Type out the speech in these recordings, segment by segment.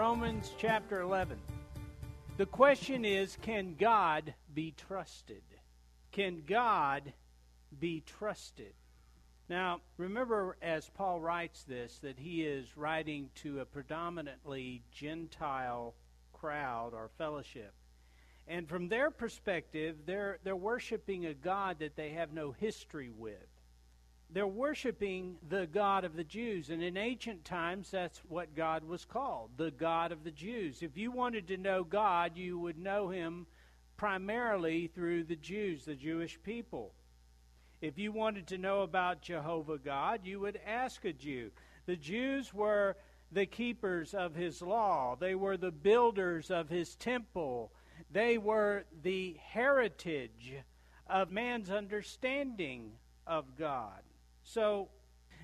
Romans chapter 11. The question is can God be trusted? Can God be trusted? Now, remember as Paul writes this that he is writing to a predominantly Gentile crowd or fellowship. And from their perspective, they're, they're worshiping a God that they have no history with they're worshiping the God of the Jews. And in ancient times, that's what God was called the God of the Jews. If you wanted to know God, you would know him primarily through the Jews, the Jewish people. If you wanted to know about Jehovah God, you would ask a Jew. The Jews were the keepers of his law, they were the builders of his temple, they were the heritage of man's understanding of God. So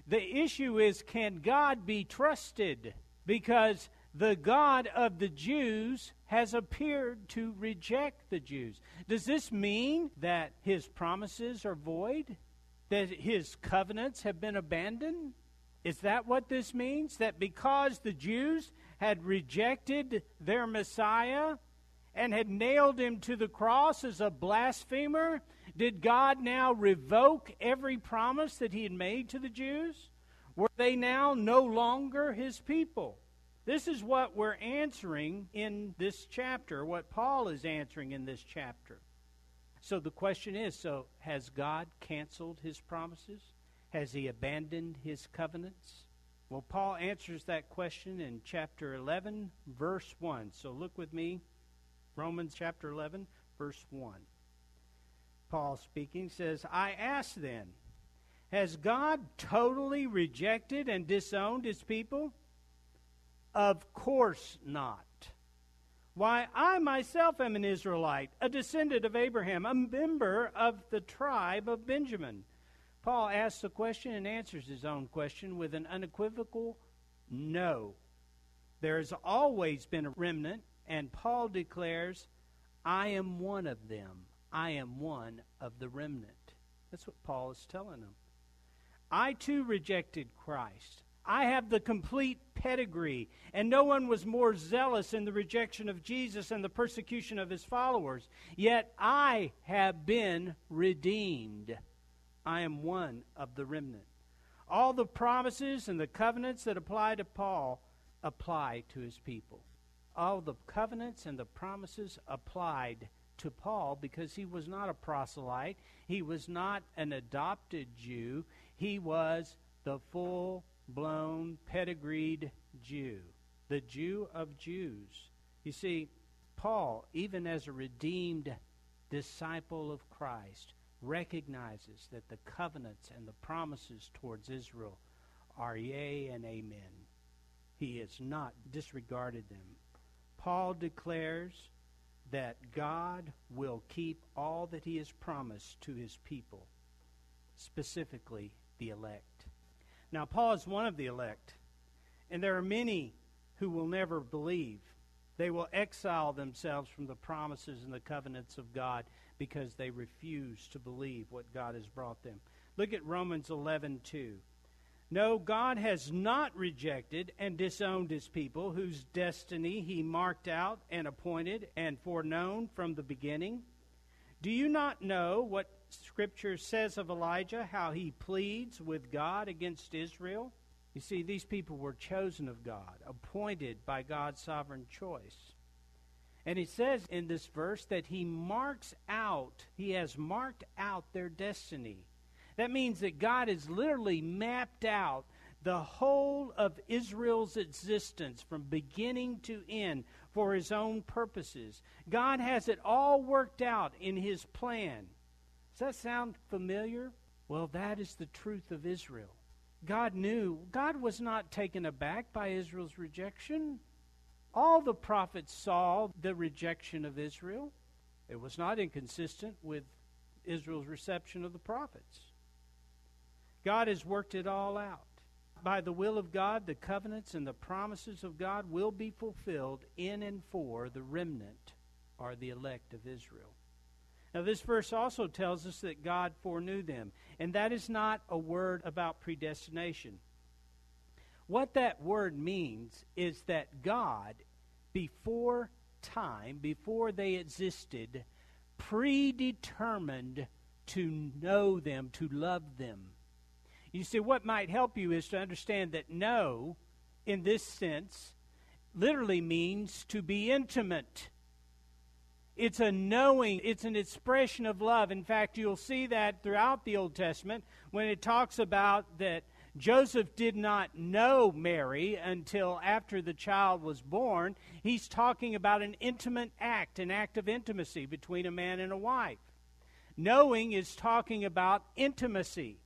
the issue is can God be trusted? Because the God of the Jews has appeared to reject the Jews. Does this mean that his promises are void? That his covenants have been abandoned? Is that what this means? That because the Jews had rejected their Messiah and had nailed him to the cross as a blasphemer, did God now revoke every promise that he had made to the Jews? Were they now no longer his people? This is what we're answering in this chapter, what Paul is answering in this chapter. So the question is so has God canceled his promises? Has he abandoned his covenants? Well, Paul answers that question in chapter 11, verse 1. So look with me, Romans chapter 11, verse 1. Paul speaking, says, I ask then, has God totally rejected and disowned his people? Of course not. Why, I myself am an Israelite, a descendant of Abraham, a member of the tribe of Benjamin. Paul asks the question and answers his own question with an unequivocal no. There has always been a remnant, and Paul declares, I am one of them. I am one of the remnant. That's what Paul is telling them. I too rejected Christ. I have the complete pedigree, and no one was more zealous in the rejection of Jesus and the persecution of his followers. Yet I have been redeemed. I am one of the remnant. All the promises and the covenants that apply to Paul apply to his people. All the covenants and the promises applied to Paul because he was not a proselyte, he was not an adopted Jew, he was the full blown, pedigreed Jew, the Jew of Jews. You see, Paul, even as a redeemed disciple of Christ, recognizes that the covenants and the promises towards Israel are yea and amen. He has not disregarded them. Paul declares that God will keep all that he has promised to his people, specifically the elect. Now, Paul is one of the elect, and there are many who will never believe. They will exile themselves from the promises and the covenants of God because they refuse to believe what God has brought them. Look at Romans 11 2. No, God has not rejected and disowned his people, whose destiny he marked out and appointed and foreknown from the beginning. Do you not know what Scripture says of Elijah, how he pleads with God against Israel? You see, these people were chosen of God, appointed by God's sovereign choice. And it says in this verse that he marks out, he has marked out their destiny. That means that God has literally mapped out the whole of Israel's existence from beginning to end for his own purposes. God has it all worked out in his plan. Does that sound familiar? Well, that is the truth of Israel. God knew, God was not taken aback by Israel's rejection. All the prophets saw the rejection of Israel. It was not inconsistent with Israel's reception of the prophets. God has worked it all out. By the will of God, the covenants and the promises of God will be fulfilled in and for the remnant or the elect of Israel. Now, this verse also tells us that God foreknew them, and that is not a word about predestination. What that word means is that God, before time, before they existed, predetermined to know them, to love them. You see, what might help you is to understand that know, in this sense, literally means to be intimate. It's a knowing, it's an expression of love. In fact, you'll see that throughout the Old Testament when it talks about that Joseph did not know Mary until after the child was born. He's talking about an intimate act, an act of intimacy between a man and a wife. Knowing is talking about intimacy.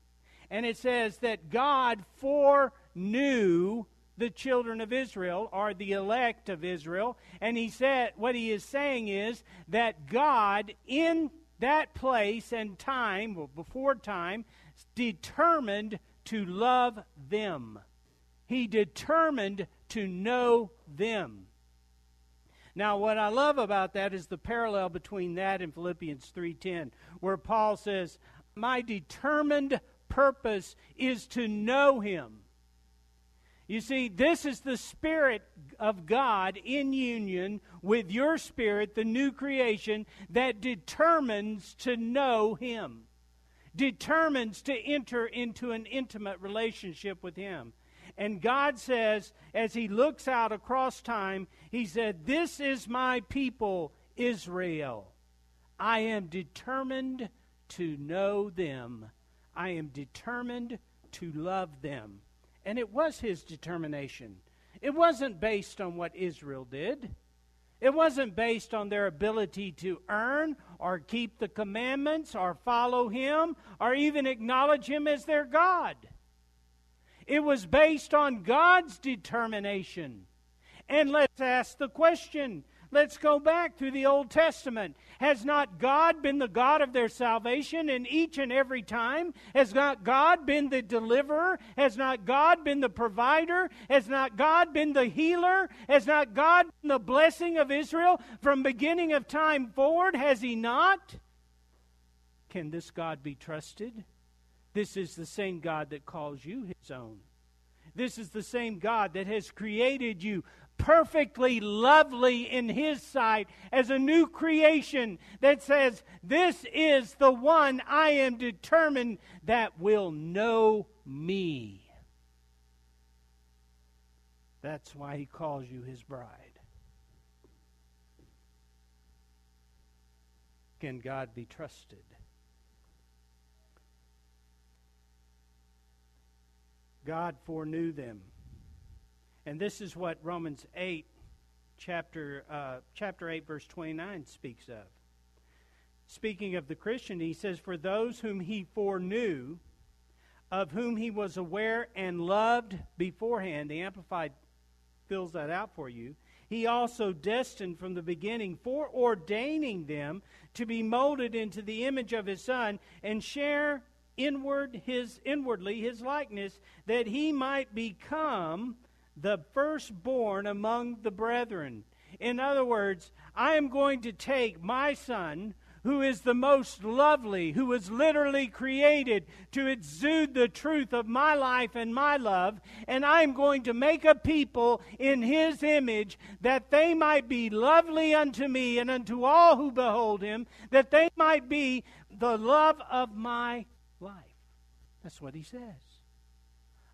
And it says that God foreknew the children of Israel or the elect of Israel. And he said, what he is saying is that God, in that place and time, well, before time, determined to love them. He determined to know them. Now, what I love about that is the parallel between that and Philippians 3:10, where Paul says, "My determined purpose is to know him." You see, this is the Spirit of God in union with your spirit, the new creation, that determines to know Him, determines to enter into an intimate relationship with Him. And God says, as He looks out across time, He said, This is my people, Israel. I am determined to know them. I am determined to love them. And it was his determination. It wasn't based on what Israel did. It wasn't based on their ability to earn or keep the commandments or follow him or even acknowledge him as their God. It was based on God's determination. And let's ask the question Let's go back to the Old Testament. Has not God been the God of their salvation in each and every time? Has not God been the deliverer? Has not God been the provider? Has not God been the healer? Has not God been the blessing of Israel from beginning of time forward? Has he not? Can this God be trusted? This is the same God that calls you his own. This is the same God that has created you perfectly lovely in His sight as a new creation that says, This is the one I am determined that will know me. That's why He calls you His bride. Can God be trusted? God foreknew them. And this is what Romans 8, chapter, uh, chapter 8, verse 29 speaks of. Speaking of the Christian, he says, For those whom he foreknew, of whom he was aware and loved beforehand, the Amplified fills that out for you. He also destined from the beginning, foreordaining them to be molded into the image of his Son and share inward his inwardly his likeness, that he might become the firstborn among the brethren. In other words, I am going to take my son, who is the most lovely, who was literally created to exude the truth of my life and my love, and I'm going to make a people in his image that they might be lovely unto me and unto all who behold him, that they might be the love of my life. That's what he says.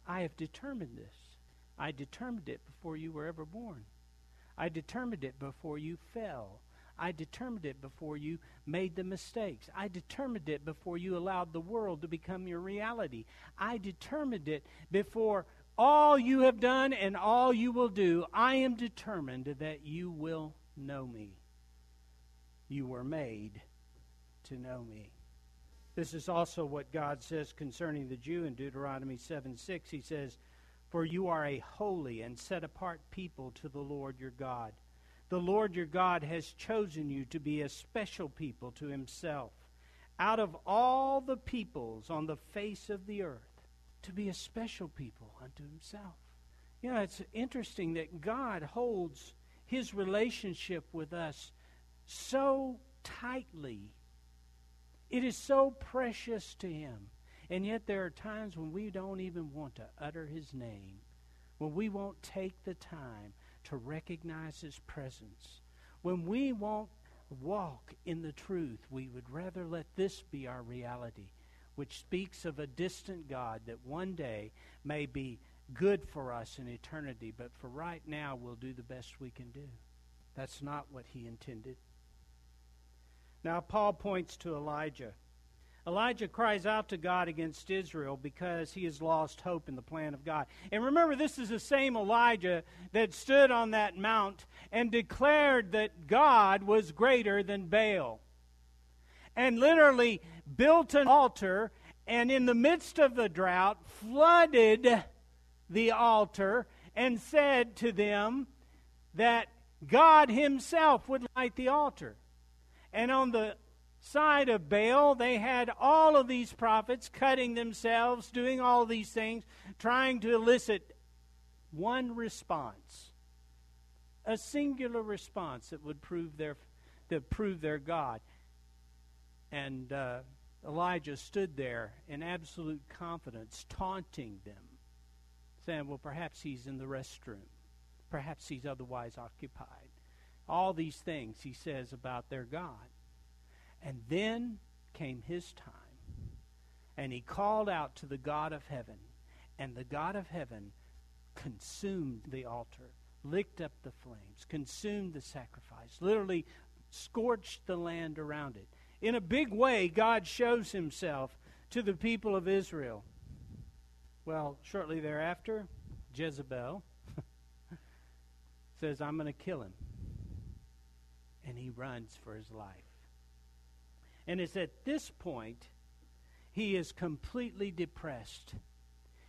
I have determined this. I determined it before you were ever born. I determined it before you fell. I determined it before you made the mistakes. I determined it before you allowed the world to become your reality. I determined it before all you have done and all you will do. I am determined that you will know me. You were made to know me. This is also what God says concerning the Jew in Deuteronomy 7 6. He says, For you are a holy and set apart people to the Lord your God. The Lord your God has chosen you to be a special people to himself, out of all the peoples on the face of the earth, to be a special people unto himself. You know, it's interesting that God holds his relationship with us so tightly. It is so precious to him. And yet there are times when we don't even want to utter his name, when we won't take the time to recognize His presence. When we won't walk in the truth, we would rather let this be our reality, which speaks of a distant God that one day may be good for us in eternity, but for right now, we'll do the best we can do. That's not what He intended. Now, Paul points to Elijah. Elijah cries out to God against Israel because he has lost hope in the plan of God. And remember, this is the same Elijah that stood on that mount and declared that God was greater than Baal. And literally built an altar and, in the midst of the drought, flooded the altar and said to them that God Himself would light the altar. And on the side of Baal, they had all of these prophets cutting themselves, doing all these things, trying to elicit one response, a singular response that would prove their that prove their God. And uh, Elijah stood there in absolute confidence, taunting them, saying, "Well, perhaps he's in the restroom, perhaps he's otherwise occupied." All these things he says about their God. And then came his time. And he called out to the God of heaven. And the God of heaven consumed the altar, licked up the flames, consumed the sacrifice, literally scorched the land around it. In a big way, God shows himself to the people of Israel. Well, shortly thereafter, Jezebel says, I'm going to kill him. And he runs for his life. And it's at this point he is completely depressed.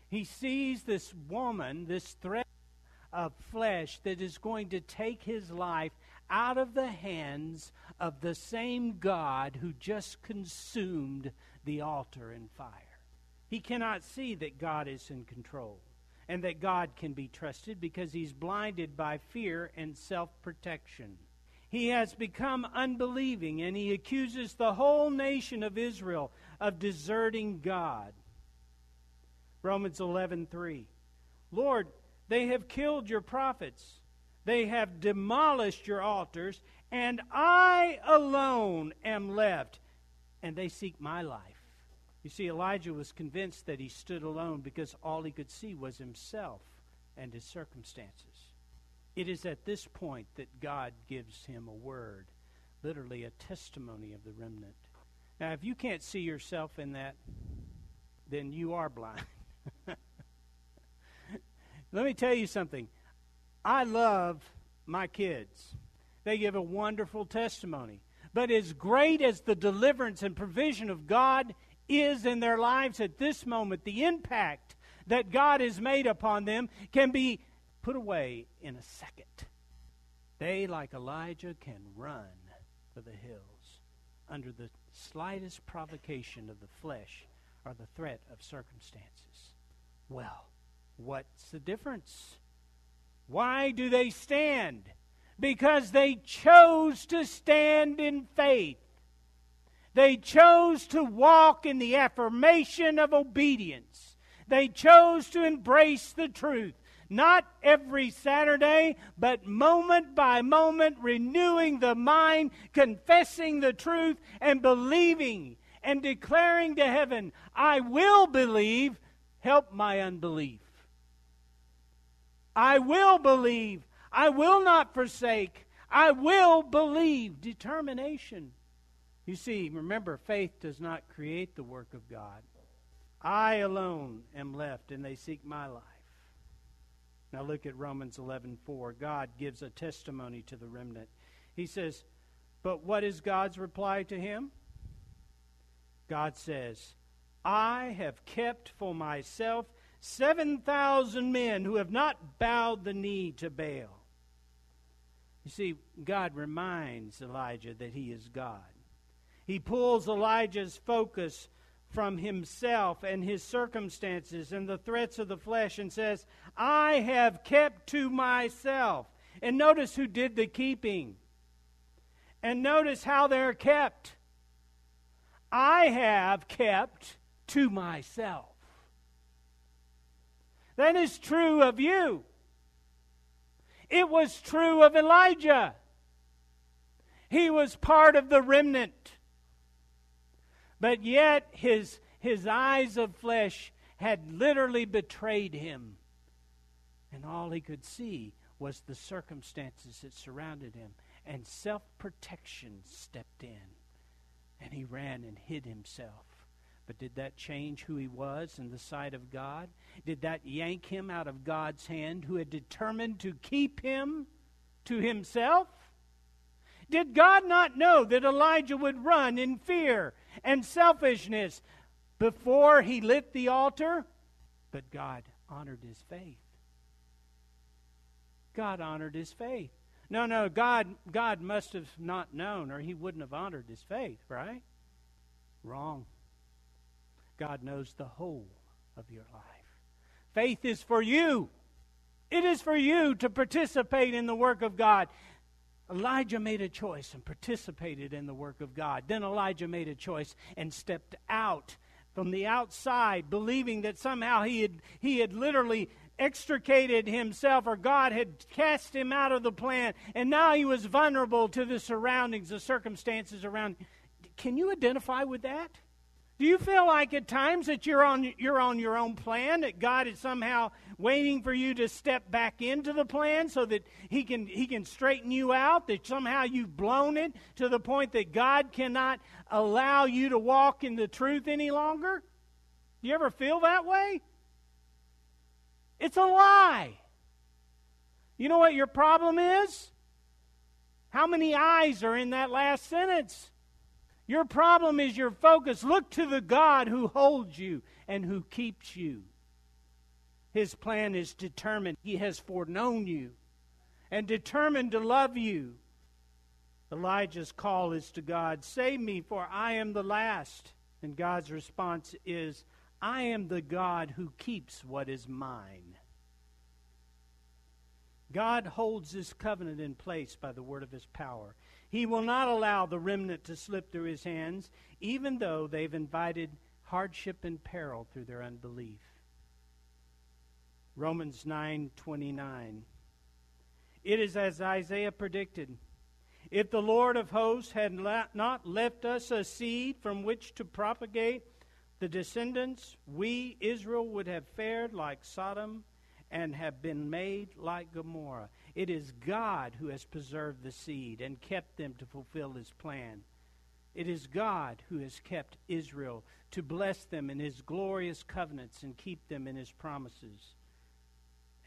He sees this woman, this threat of flesh that is going to take his life out of the hands of the same God who just consumed the altar in fire. He cannot see that God is in control and that God can be trusted because he's blinded by fear and self protection. He has become unbelieving and he accuses the whole nation of Israel of deserting God. Romans 11:3 Lord, they have killed your prophets. They have demolished your altars, and I alone am left, and they seek my life. You see, Elijah was convinced that he stood alone because all he could see was himself and his circumstances. It is at this point that God gives him a word, literally a testimony of the remnant. Now, if you can't see yourself in that, then you are blind. Let me tell you something. I love my kids. They give a wonderful testimony. But as great as the deliverance and provision of God is in their lives at this moment, the impact that God has made upon them can be put away in a second. They, like Elijah, can run for the hills under the slightest provocation of the flesh or the threat of circumstances. Well, what's the difference? Why do they stand? Because they chose to stand in faith. They chose to walk in the affirmation of obedience. They chose to embrace the truth. Not every Saturday, but moment by moment, renewing the mind, confessing the truth, and believing and declaring to heaven, I will believe, help my unbelief. I will believe, I will not forsake, I will believe. Determination. You see, remember, faith does not create the work of God. I alone am left, and they seek my life. Now look at Romans 11:4. God gives a testimony to the remnant. He says, "But what is God's reply to him?" God says, "I have kept for myself 7,000 men who have not bowed the knee to Baal." You see, God reminds Elijah that he is God. He pulls Elijah's focus from himself and his circumstances and the threats of the flesh and says, I have kept to myself. And notice who did the keeping. And notice how they're kept. I have kept to myself. That is true of you. It was true of Elijah. He was part of the remnant. But yet his, his eyes of flesh had literally betrayed him. And all he could see was the circumstances that surrounded him. And self protection stepped in. And he ran and hid himself. But did that change who he was in the sight of God? Did that yank him out of God's hand, who had determined to keep him to himself? Did God not know that Elijah would run in fear and selfishness before he lit the altar? But God honored his faith. God honored his faith. No, no, God, God must have not known, or he wouldn't have honored his faith, right? Wrong. God knows the whole of your life. Faith is for you. It is for you to participate in the work of God. Elijah made a choice and participated in the work of God. Then Elijah made a choice and stepped out from the outside, believing that somehow he had, he had literally extricated himself or God had cast him out of the plan, and now he was vulnerable to the surroundings, the circumstances around. Can you identify with that? Do you feel like at times that you're on, you're on your own plan, that God is somehow waiting for you to step back into the plan so that he can, he can straighten you out, that somehow you've blown it to the point that God cannot allow you to walk in the truth any longer? Do you ever feel that way? It's a lie. You know what your problem is? How many eyes are in that last sentence? Your problem is your focus. Look to the God who holds you and who keeps you. His plan is determined. He has foreknown you and determined to love you. Elijah's call is to God Save me, for I am the last. And God's response is, I am the God who keeps what is mine. God holds this covenant in place by the word of his power. He will not allow the remnant to slip through his hands, even though they've invited hardship and peril through their unbelief. Romans 9:29 It is as Isaiah predicted if the Lord of hosts had not left us a seed from which to propagate the descendants, we, Israel, would have fared like Sodom and have been made like Gomorrah. It is God who has preserved the seed and kept them to fulfill his plan. It is God who has kept Israel to bless them in his glorious covenants and keep them in his promises.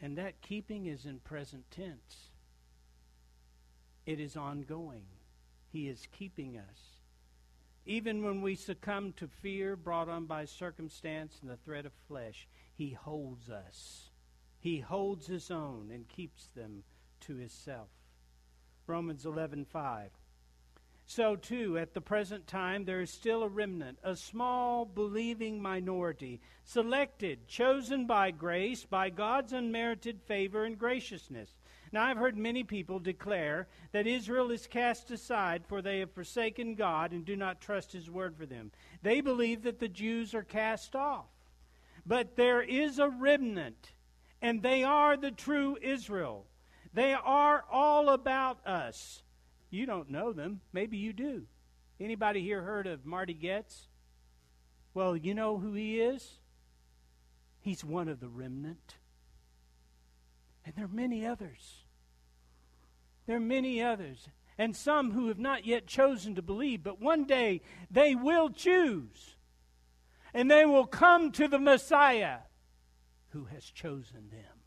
And that keeping is in present tense. It is ongoing. He is keeping us. Even when we succumb to fear brought on by circumstance and the threat of flesh, He holds us. He holds his own and keeps them to himself. Romans 11:5. So too at the present time there is still a remnant, a small believing minority, selected, chosen by grace, by God's unmerited favor and graciousness. Now, I've heard many people declare that Israel is cast aside, for they have forsaken God and do not trust His word for them. They believe that the Jews are cast off. But there is a remnant, and they are the true Israel. They are all about us. You don't know them. Maybe you do. Anybody here heard of Marty Goetz? Well, you know who he is? He's one of the remnant. And there are many others. There are many others. And some who have not yet chosen to believe, but one day they will choose. And they will come to the Messiah who has chosen them.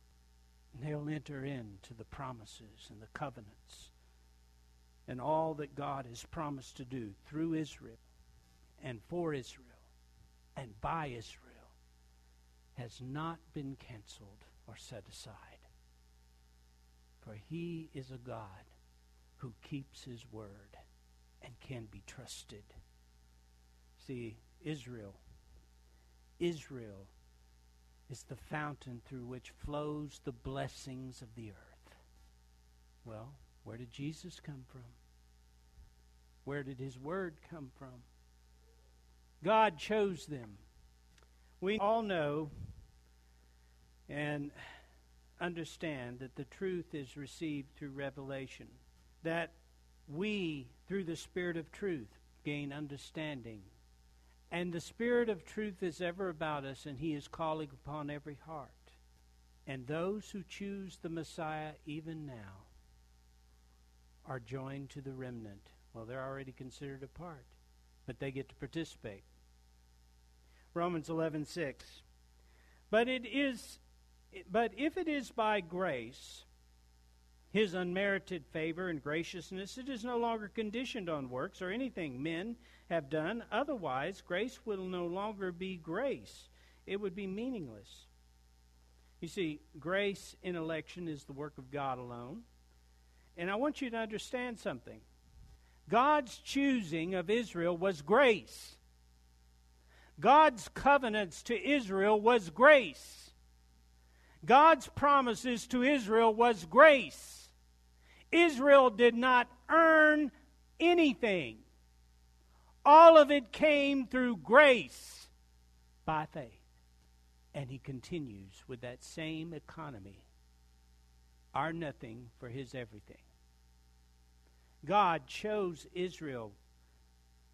And they'll enter into the promises and the covenants and all that God has promised to do through Israel and for Israel and by Israel has not been canceled or set aside. For he is a God who keeps his word and can be trusted. See, Israel, Israel is the fountain through which flows the blessings of the earth. Well, where did Jesus come from? Where did his word come from? God chose them. We all know and understand that the truth is received through revelation, that we, through the Spirit of truth, gain understanding. And the Spirit of truth is ever about us, and He is calling upon every heart. And those who choose the Messiah even now are joined to the remnant. Well, they're already considered a part, but they get to participate. Romans 11:6 But it is but if it is by grace, his unmerited favor and graciousness, it is no longer conditioned on works or anything men have done. Otherwise, grace will no longer be grace, it would be meaningless. You see, grace in election is the work of God alone. And I want you to understand something. God's choosing of Israel was grace. God's covenants to Israel was grace. God's promises to Israel was grace. Israel did not earn anything. All of it came through grace by faith. And he continues with that same economy our nothing for his everything. God chose Israel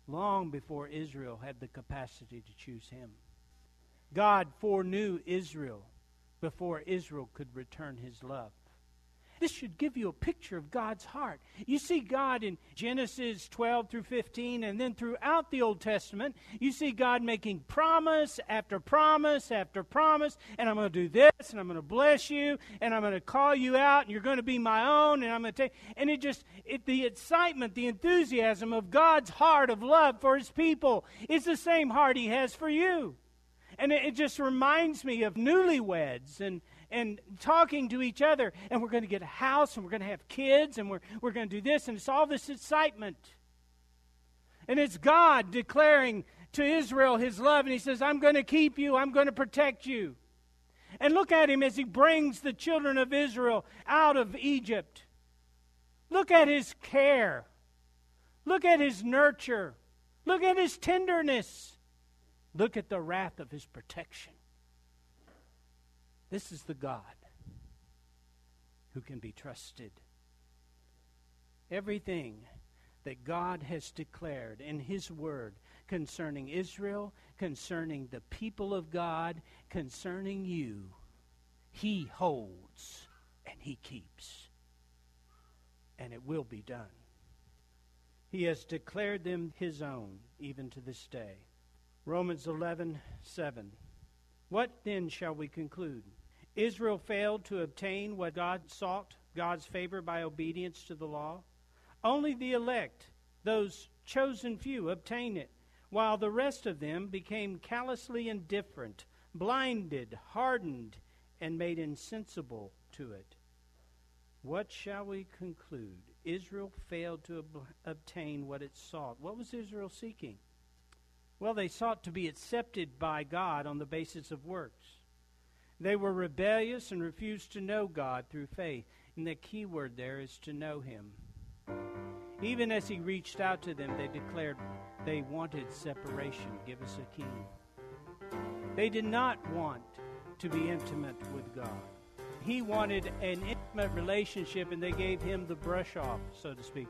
long before Israel had the capacity to choose him. God foreknew Israel before Israel could return his love. This should give you a picture of God's heart. You see God in Genesis 12 through 15, and then throughout the Old Testament, you see God making promise after promise after promise, and I'm going to do this, and I'm going to bless you, and I'm going to call you out, and you're going to be my own, and I'm going to take. And it just, it, the excitement, the enthusiasm of God's heart of love for his people is the same heart he has for you. And it, it just reminds me of newlyweds and, and talking to each other. And we're going to get a house and we're going to have kids and we're, we're going to do this. And it's all this excitement. And it's God declaring to Israel his love. And he says, I'm going to keep you, I'm going to protect you. And look at him as he brings the children of Israel out of Egypt. Look at his care. Look at his nurture. Look at his tenderness. Look at the wrath of his protection. This is the God who can be trusted. Everything that God has declared in his word concerning Israel, concerning the people of God, concerning you, he holds and he keeps. And it will be done. He has declared them his own even to this day. Romans 11, 7. What then shall we conclude? Israel failed to obtain what God sought, God's favor, by obedience to the law. Only the elect, those chosen few, obtained it, while the rest of them became callously indifferent, blinded, hardened, and made insensible to it. What shall we conclude? Israel failed to ob- obtain what it sought. What was Israel seeking? Well, they sought to be accepted by God on the basis of works. They were rebellious and refused to know God through faith. And the key word there is to know him. Even as he reached out to them, they declared they wanted separation. Give us a king. They did not want to be intimate with God. He wanted an intimate relationship, and they gave him the brush off, so to speak.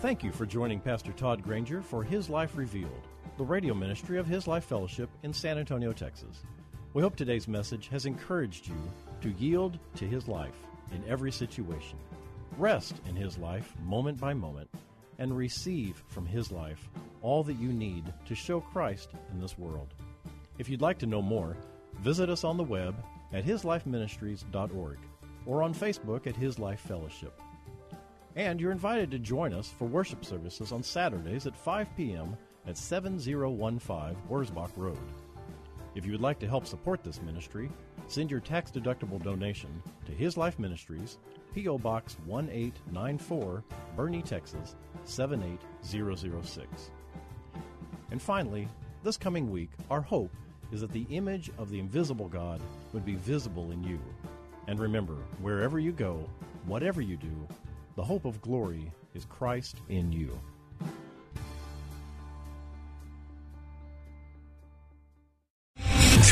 Thank you for joining Pastor Todd Granger for His Life Revealed, the radio ministry of His Life Fellowship in San Antonio, Texas. We hope today's message has encouraged you to yield to His life in every situation, rest in His life moment by moment, and receive from His life all that you need to show Christ in this world. If you'd like to know more, visit us on the web at hislifeministries.org or on Facebook at His Life Fellowship. And you're invited to join us for worship services on Saturdays at 5 p.m. at 7015 Wurzbach Road. If you would like to help support this ministry, send your tax deductible donation to His Life Ministries, P.O. Box 1894, Boerne, Texas 78006. And finally, this coming week, our hope is that the image of the invisible God would be visible in you. And remember, wherever you go, whatever you do, the hope of glory is Christ in you.